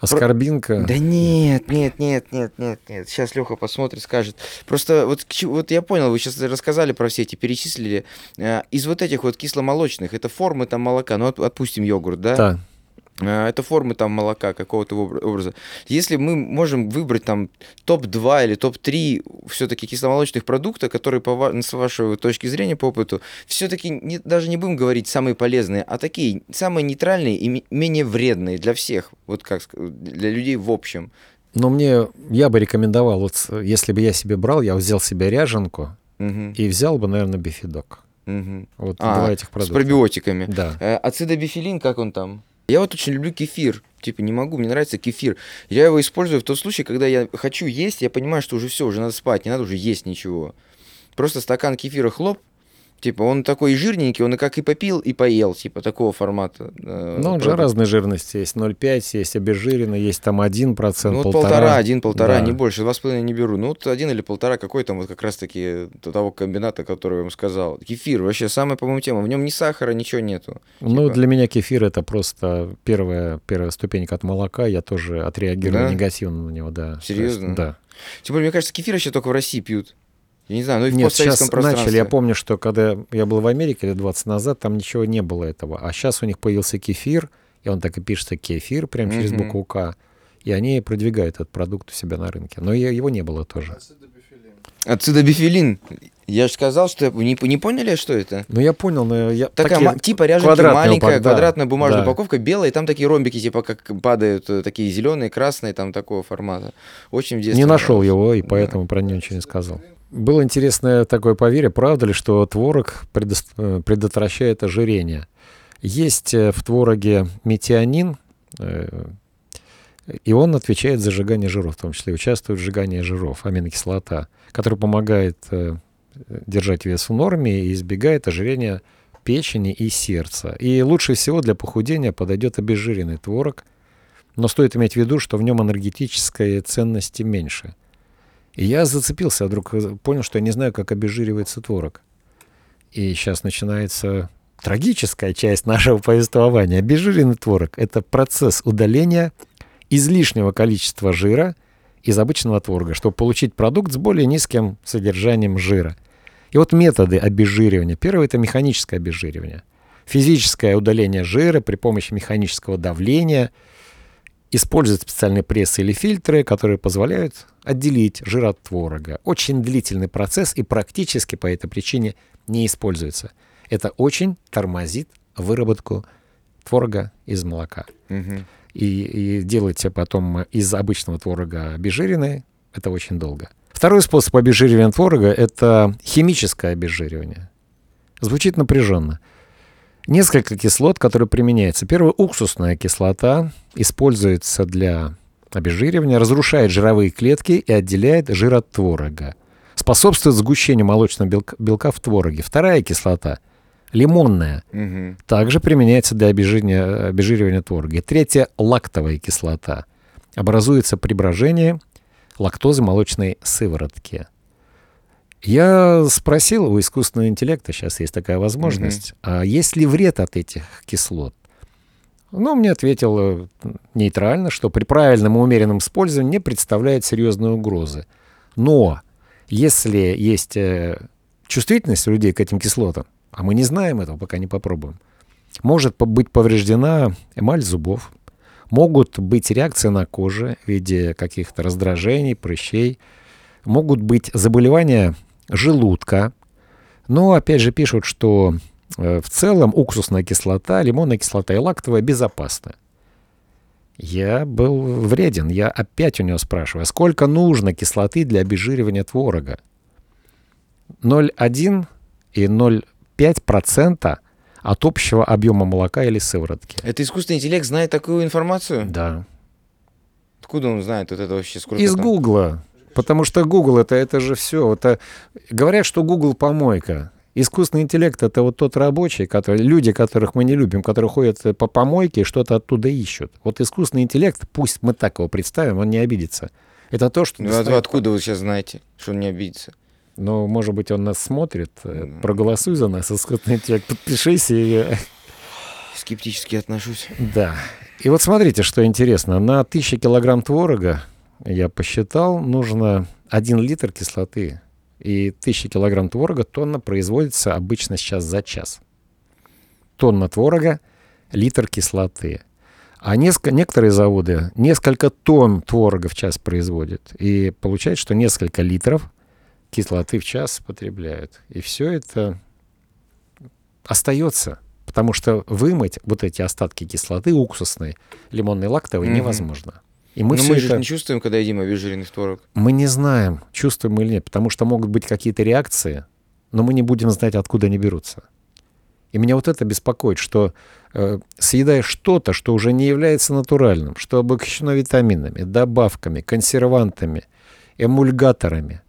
S2: Аскорбинка.
S1: да нет, нет, нет, нет, нет, нет. Сейчас Леха посмотрит, скажет. Просто вот, вот я понял, вы сейчас рассказали про все эти, перечислили. А, Из вот этих вот кисломолочных, это формы там молока, ну от- отпустим йогурт, да?
S2: Да.
S1: А, Это формы там молока какого-то обра- образа. Если мы можем выбрать там топ-2 или топ-3 все-таки кисломолочных продуктов, которые, по с вашей точки зрения, по опыту, все-таки даже не будем говорить самые полезные, а такие самые нейтральные и ме- менее вредные для всех, вот как для людей в общем.
S2: Но мне, я бы рекомендовал, вот с- если бы я себе брал, я взял себе ряженку
S1: Мгм,
S2: и взял бы, наверное, бифидок.
S1: мгм.
S2: Вот
S1: А,
S2: два этих
S1: С
S2: продукта.
S1: пробиотиками.
S2: Да.
S1: Э, Ацидобифилин, как он там? Я вот очень люблю кефир. Типа, не могу, мне нравится кефир. Я его использую в тот случай, когда я хочу есть, я понимаю, что уже все, уже надо спать, не надо уже есть ничего. Просто стакан кефира хлоп, типа, он такой жирненький, он и как и попил, и поел, типа, такого формата. э,
S2: Ну, он же
S1: продукт.
S2: разной жирности. Есть 0,5, есть обезжиренный, есть там 1%,
S1: Ну, вот
S2: полтора.
S1: один, полтора,
S2: Да.
S1: не больше, два с половиной не беру. Ну, вот один или полтора, какой там вот как раз-таки того комбината, который я вам сказал. Кефир, вообще самая, по-моему, тема. В нем ни сахара, ничего нету.
S2: Ну,
S1: типа.
S2: для меня кефир это просто первая, первая ступенька от молока. Я тоже отреагирую
S1: Да?
S2: негативно на него, да. То есть,
S1: Серьезно?
S2: да.
S1: Тем более, мне кажется, кефир еще только в России пьют. Я не знаю, ну и в
S2: Нет, сейчас начали. Я помню, что когда я был в Америке лет 20 назад, там ничего не было этого. А сейчас у них появился кефир, и он так и пишется кефир, прям через букву К. И они продвигают этот продукт у себя на рынке. Но его не было тоже.
S3: Ацидобифилин.
S1: Я же сказал, что вы не, не поняли, что это?
S2: Ну, я понял, но я...
S1: Такая
S2: такие-
S1: типа ряженки, маленькая
S2: упак- да,
S1: квадратная бумажная
S2: да.
S1: упаковка, белая, и там такие ромбики, типа как падают, э, такие зеленые, красные, там такого формата. Очень в детстве
S2: Не нашел его, и
S1: Да.
S2: поэтому про него ничего не сказал. Было интересное такое поверье, правда ли, что творог э, предотвращает ожирение. Есть э, в твороге метионин, э, и он отвечает за сжигание жиров, в том числе участвует в сжигании жиров, аминокислота, которая помогает держать вес в норме и избегает ожирения печени и сердца. И лучше всего для похудения подойдет обезжиренный творог, но стоит иметь в виду, что в нем энергетической ценности меньше. И я зацепился, вдруг э, понял, что я не знаю, как обезжиривается творог. И сейчас начинается трагическая часть нашего повествования. Обезжиренный творог — это процесс удаления излишнего количества жира из обычного творога, чтобы получить продукт с более низким содержанием жира. И вот методы обезжиривания. Первое — это механическое обезжиривание. Физическое удаление жира при помощи механического давления — используют специальные прессы или фильтры, которые позволяют отделить жир от творога. Очень длительный процесс и практически по этой причине не используется. Это очень тормозит выработку творога из молока.
S1: Мгм.
S2: И, и делать потом из обычного творога обезжиренный — это очень долго. Второй способ обезжиривания творога — это химическое обезжиривание. Звучит напряженно. Несколько кислот, которые применяются. Первая уксусная кислота используется для обезжиривания, разрушает жировые клетки и отделяет жир от творога. Способствует сгущению молочного белка, белка в твороге. Вторая кислота — лимонная.
S1: Мгм.
S2: Также применяется для обезжиривания, обезжиривания творога. И третья — лактовая кислота. Образуется при брожении лактозы молочной сыворотки. Я спросил у искусственного интеллекта, сейчас есть такая возможность, а есть ли вред от этих кислот? Ну, мне ответил э, нейтрально, что при правильном и умеренном использовании не представляет серьезной угрозы. Но если есть э, чувствительность у людей к этим кислотам, А мы не знаем этого, пока не попробуем. Может быть повреждена эмаль зубов, могут быть реакции на коже в виде каких-то раздражений, прыщей, могут быть заболевания желудка. Но опять же пишут, что э, в целом уксусная кислота, лимонная кислота и лактовая безопасны. Я был вреден. Я опять у него спрашиваю, а сколько нужно кислоты для обезжиривания творога? 0,1 и 0,5% от общего объема молока или сыворотки.
S1: Это искусственный интеллект знает такую информацию?
S2: Да.
S1: Откуда он знает вот это вообще? Сколько
S2: Из
S1: там?
S2: Гугла. Потому что Google это, это же все. Это... Говорят, что Google помойка. Искусственный интеллект это вот тот рабочий, который, люди, которых мы не любим, которые ходят по помойке и что-то оттуда ищут. Вот искусственный интеллект, пусть мы так его представим, он не обидится. Это то, что...
S1: Ну, а
S2: достает-
S1: откуда вы сейчас знаете, что он не обидится?
S2: Ну, может быть, он нас смотрит. э,
S1: Мгм.
S2: Проголосуй за нас, искусственный интеллект. Подпишись и... э,
S1: Скептически отношусь.
S2: Да. И вот смотрите, что интересно. На 1000 килограмм творога, я посчитал, нужно 1 литр кислоты. И 1000 килограмм творога тонна производится обычно сейчас за час. Тонна творога, литр кислоты. А неск- некоторые заводы несколько тонн творога в час производят. И получается, что несколько литров кислоты в час потребляют. И все это остается. Потому что вымыть вот эти остатки кислоты уксусной, лимонной, лактовой
S1: Мгм.
S2: невозможно. И мы
S1: Но мы же
S2: это...
S1: не чувствуем, когда едим обезжиренный творог.
S2: Мы не знаем, чувствуем мы или нет, потому что могут быть какие-то реакции, но мы не будем знать, откуда они берутся. И меня вот это беспокоит, что э, съедаешь что-то, что уже не является натуральным, что обогащено витаминами, добавками, консервантами, эмульгаторами.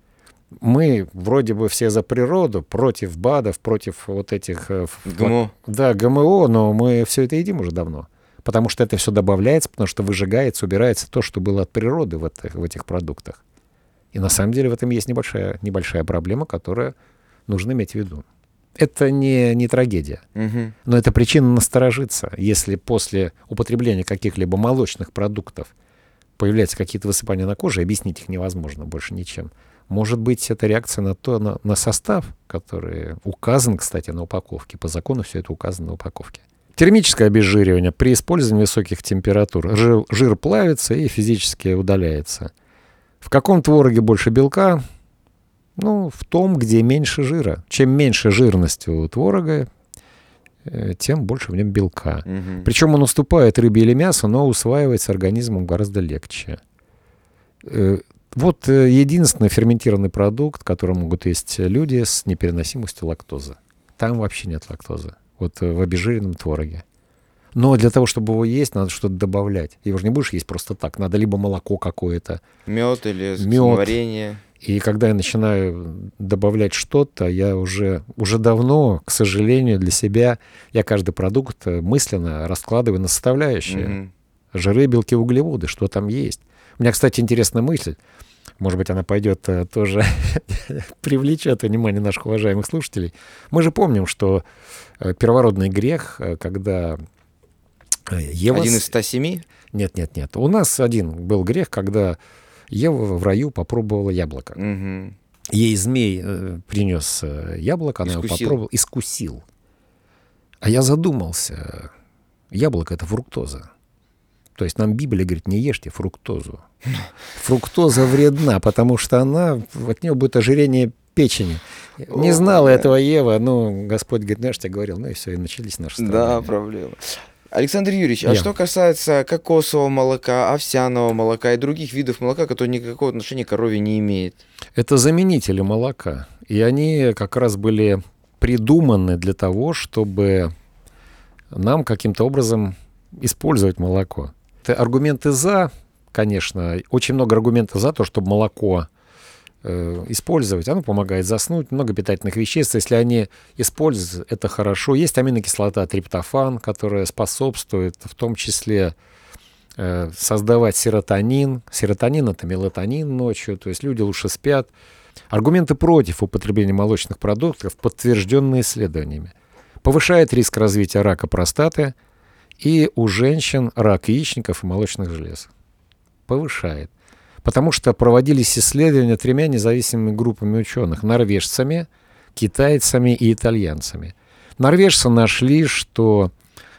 S2: Мы вроде бы все за природу, против БАДов, против вот этих... э,
S1: ГМО.
S2: да, ГМО, но мы все это едим уже давно. Потому что это все добавляется, потому что выжигается, убирается то, что было от природы в этих, в этих продуктах. И на самом деле в этом есть небольшая, небольшая проблема, которую нужно иметь в виду. Это не, не трагедия,
S1: Мгм.
S2: но это причина насторожиться, если после употребления каких-либо молочных продуктов появляются какие-то высыпания на коже, объяснить их невозможно больше ничем. Может быть, это реакция на то, на, на состав, который указан, кстати, на упаковке. По закону все это указано на упаковке. Термическое обезжиривание при использовании высоких температур. Жир, жир плавится и физически удаляется. В каком твороге больше белка? Ну, в том, где меньше жира. Чем меньше жирность у творога, э, тем больше в нем белка.
S1: Мгм.
S2: Причем он уступает рыбе или мясу, но усваивается организмом гораздо легче. Э, Вот э, единственный ферментированный продукт, который могут есть люди с непереносимостью лактозы. Там вообще нет лактозы. Вот э, в обезжиренном твороге. Но для того, чтобы его есть, надо что-то добавлять. Его же не будешь есть просто так. Надо либо молоко какое-то.
S1: Мед или
S2: Мёд.
S1: варенье.
S2: И когда я начинаю добавлять что-то, я уже, уже давно, к сожалению, для себя, я каждый продукт э, мысленно раскладываю на составляющие.
S1: Мгм.
S2: жиры, белки, углеводы, что там есть. У меня, кстати, интересная мысль. Может быть, она пойдет э, тоже привлечет внимание наших уважаемых слушателей. Мы же помним, что э, первородный грех, э, когда Ева...
S1: Один из 107?
S2: Нет, нет, нет. У нас один был грех, когда Ева в раю попробовала яблоко.
S1: Мгм.
S2: Ей змей принес яблоко, она его
S1: Искусил.
S2: попробовала, искусил. А я задумался, яблоко — это фруктоза. То есть нам Библия говорит, не ешьте фруктозу. Фруктоза вредна, потому что она, от нее будет ожирение печени. Не
S1: О,
S2: знала
S1: да.
S2: этого Ева, ну, Господь говорит, знаешь, тебе говорил, ну и все, и начались наши
S1: Да,
S2: страдания.
S1: проблема. Александр Юрьевич, а
S2: Я.
S1: что касается кокосового молока, овсяного молока и других видов молока, которые никакого отношения к корове не имеют?
S2: Это заменители молока. И они как раз были придуманы для того, чтобы нам каким-то образом использовать молоко. Аргументы за, конечно, очень много аргументов за то, чтобы молоко э, использовать. Оно помогает заснуть, много питательных веществ. Если они используются, это хорошо. Есть аминокислота триптофан, которая способствует в том числе э, создавать серотонин. Серотонин — это мелатонин ночью, то есть люди лучше спят. Аргументы против употребления молочных продуктов подтвержденные исследованиями. Повышает риск развития рака простаты и у женщин рак яичников и молочных желез. Повышает. Потому что проводились исследования тремя независимыми группами ученых. Норвежцами, китайцами и итальянцами. Норвежцы нашли, что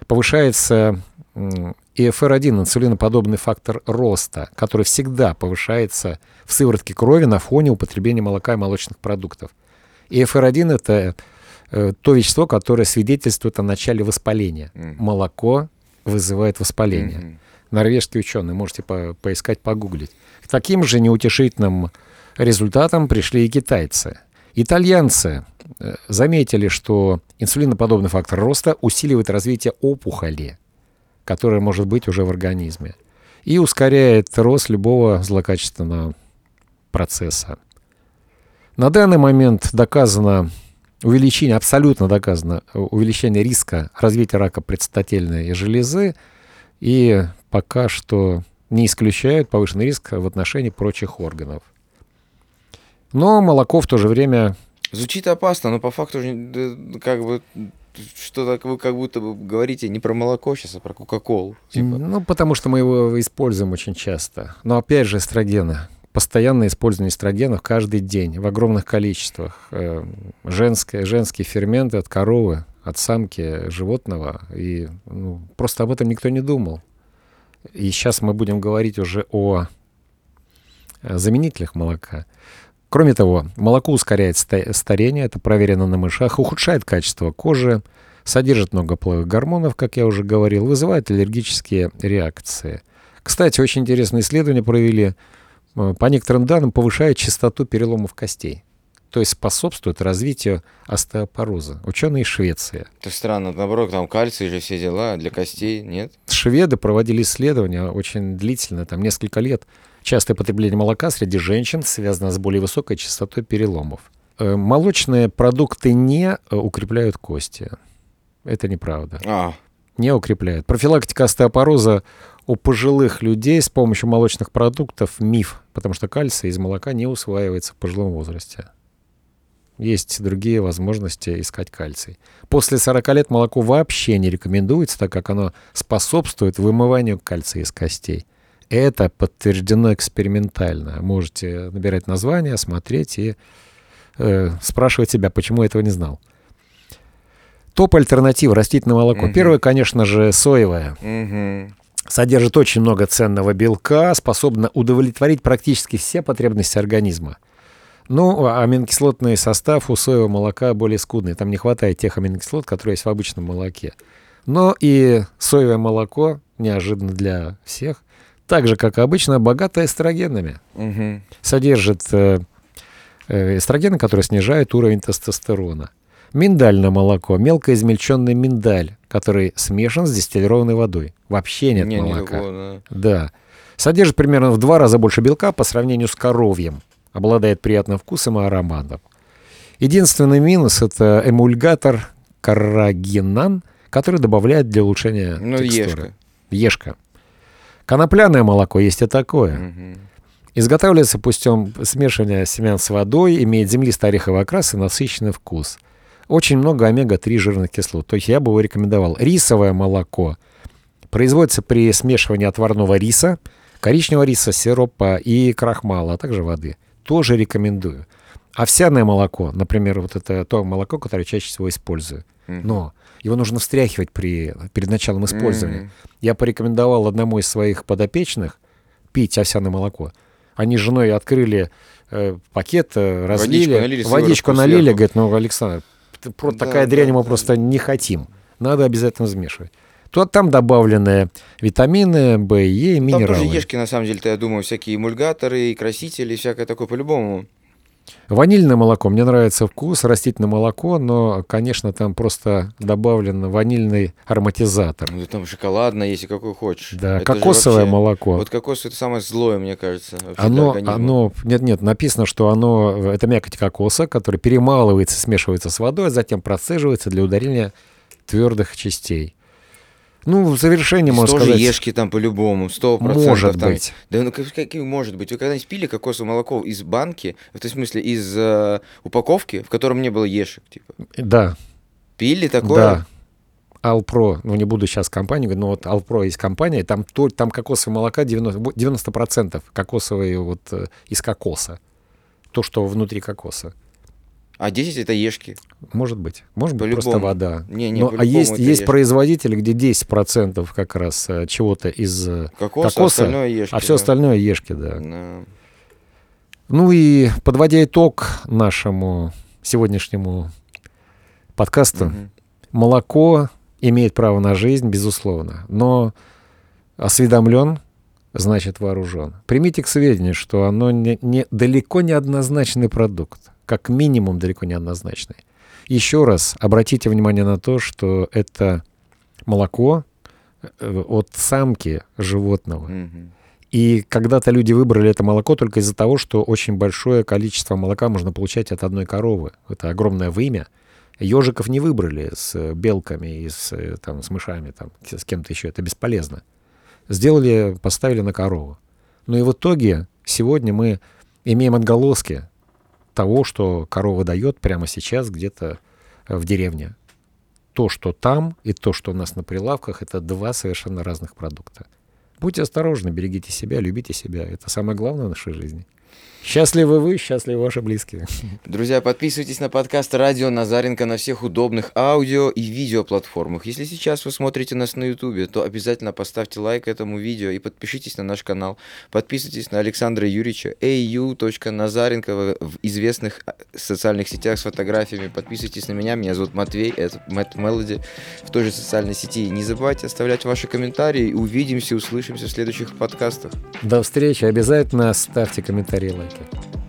S2: повышается м, ИФР-1, инсулиноподобный фактор роста, который всегда повышается в сыворотке крови на фоне употребления молока и молочных продуктов. ИФР-1 — это э, то вещество, которое свидетельствует о начале воспаления. Молоко вызывает воспаление.
S1: Мгм.
S2: Норвежские ученые, можете по- поискать, погуглить. К таким же неутешительным результатам пришли и китайцы. Итальянцы э, заметили, что инсулиноподобный фактор роста усиливает развитие опухоли, которая может быть уже в организме, и ускоряет рост любого злокачественного процесса. На данный момент доказано увеличение, абсолютно доказано увеличение риска развития рака предстательной железы, и пока что не исключают повышенный риск в отношении прочих органов. Но молоко в то же время
S1: Звучит опасно, но по факту как бы что-то вы как будто бы говорите не про молоко сейчас, а про Кока-Колу. Типа.
S2: Ну, потому что мы его используем очень часто. Но опять же, эстрогены. Постоянное использование эстрогенов каждый день в огромных количествах. Э, Женское, женские ферменты от коровы, от самки животного. И ну, просто об этом никто не думал. И сейчас мы будем говорить уже о э, заменителях молока. Кроме того, молоко ускоряет ста- старение, это проверено на мышах, ухудшает качество кожи, содержит много половых гормонов, как я уже говорил, вызывает аллергические реакции. Кстати, очень интересное исследование провели. Э, По некоторым данным, повышает частоту переломов костей. То есть способствует развитию остеопороза. Ученые из Швеции.
S1: Это странно, наоборот, там кальций же все дела для костей, нет?
S2: Шведы проводили исследования очень длительно, там несколько лет. Частое потребление молока среди женщин связано с более высокой частотой переломов. Э, Молочные продукты не э, укрепляют кости. Это неправда.
S1: А,
S2: Не укрепляют. Профилактика остеопороза у пожилых людей с помощью молочных продуктов – миф, потому что кальций из молока не усваивается в пожилом возрасте. Есть другие возможности искать кальций. После 40 лет молоко вообще не рекомендуется, так как оно способствует вымыванию кальция из костей. Это подтверждено экспериментально. Можете набирать название, смотреть и э, спрашивать себя, почему я этого не знал. Топ альтернатива растительное молоко.
S1: Мгм.
S2: Первое, конечно же, соевое.
S1: угу.
S2: Содержит очень много ценного белка, способно удовлетворить практически все потребности организма. Ну, а аминокислотный состав у соевого молока более скудный. Там не хватает тех аминокислот, которые есть в обычном молоке. Но и соевое молоко, неожиданно для всех, так же, как и обычно, богато эстрогенами.
S1: Угу.
S2: Содержит э, э, эстрогены, которые снижают уровень тестостерона. Миндальное молоко, мелко измельченный миндаль, который смешан с дистиллированной водой. Вообще нет
S1: не,
S2: молока.
S1: никакого, да.
S2: Да. Содержит примерно в два раза больше белка по сравнению с коровьем. Обладает приятным вкусом и ароматом. Единственный минус — это эмульгатор каррагинан, который добавляет для улучшения
S1: Ну,
S2: текстуры.
S1: ешка.
S2: Ешка. Конопляное молоко есть и такое.
S1: Мгм.
S2: Изготавливается путем смешивания семян с водой, имеет землистый ореховый окрас и насыщенный вкус. Очень много омега-3 жирных кислот. То есть я бы его рекомендовал. Рисовое молоко производится при смешивании отварного риса, коричневого риса, сиропа и крахмала, а также воды. Тоже рекомендую. Овсяное молоко, например, вот это то молоко, которое чаще всего использую. Но его нужно встряхивать при, перед началом использования. Я порекомендовал одному из своих подопечных пить овсяное молоко. Они с женой открыли э, пакет, э, разлили,
S1: налили,
S2: водичку налили, говорит, ну, Александр, про-
S1: Да,
S2: такая
S1: да,
S2: дрянь мы
S1: да.
S2: просто не хотим. Надо обязательно смешивать. То там добавлены витамины, В, Е и
S1: Там
S2: минералы.
S1: тоже ешки, на самом деле-то, я думаю, всякие эмульгаторы и красители, и всякое такое по-любому.
S2: Ванильное молоко. Мне нравится вкус, растительное молоко, но, конечно, там просто добавлен ванильный ароматизатор.
S1: Ну, там шоколадное, если какой хочешь.
S2: Да,
S1: Это
S2: кокосовое
S1: вообще-
S2: молоко.
S1: Вот кокос это самое злое, мне кажется.
S2: Оно, оно, нет, нет, написано, что оно, это мякоть кокоса, которая перемалывается, смешивается с водой, а затем процеживается для удаления твердых частей. Ну, в завершении, можно
S1: тоже
S2: сказать,
S1: ешки там по-любому, сто процентов.
S2: может
S1: там.
S2: быть.
S1: Да ну как, как может быть? Вы когда-нибудь пили кокосовое молоко из банки, в смысле из э, упаковки, в котором не было ешек, типа?
S2: Да,
S1: Пили такое?
S2: да. Алпро, ну не буду сейчас компанию говорить, но вот Алпро есть компания, там, то, там кокосовое молока 90%, 90% кокосовые вот э, из кокоса. То, что внутри кокоса.
S1: А 10 это ешки.
S2: Может быть. Может быть, просто вода.
S1: Не, не,
S2: Ну, а есть, есть
S1: ешки.
S2: производители, где 10% как раз э, чего-то из... э,
S1: Кокос, а
S2: кокоса,
S1: остальное ешки.
S2: а все
S1: да.
S2: остальное ешки, да.
S1: Да.
S2: Ну и подводя итог нашему сегодняшнему подкасту,
S1: Мгм.
S2: молоко имеет право на жизнь, безусловно, но осведомлен, значит вооружен. Примите к сведению, что оно не, не- далеко не однозначный продукт, как минимум далеко не однозначный. Еще раз обратите внимание на то, что это молоко э, от самки животного.
S1: Мгм.
S2: И когда-то люди выбрали это молоко только из-за того, что очень большое количество молока можно получать от одной коровы. Это огромное вымя. Ежиков не выбрали с э, белками и с, э, там, с мышами, там, с кем-то еще. Это бесполезно. Сделали, поставили на корову. Ну и в итоге сегодня мы имеем отголоски того, что корова дает прямо сейчас где-то э, в деревне. То, что там, и то, что у нас на прилавках, это два совершенно разных продукта. Будьте осторожны, берегите себя, любите себя. Это самое главное в нашей жизни. Счастливы вы, счастливы ваши близкие.
S1: Друзья, подписывайтесь на подкаст Радио Назаренко на всех удобных аудио и видеоплатформах. Если сейчас вы смотрите нас на Ютубе, то обязательно поставьте лайк этому видео и подпишитесь на наш канал. Подписывайтесь на Александра Юрьевича, au.назаренко в известных а, социальных сетях с фотографиями. Подписывайтесь на меня, меня зовут Матвей, это Мэтт Мелоди в той же социальной сети. Не забывайте оставлять ваши комментарии. Увидимся, услышимся в следующих подкастах.
S2: До встречи. Обязательно ставьте комментарии, Görüşmek.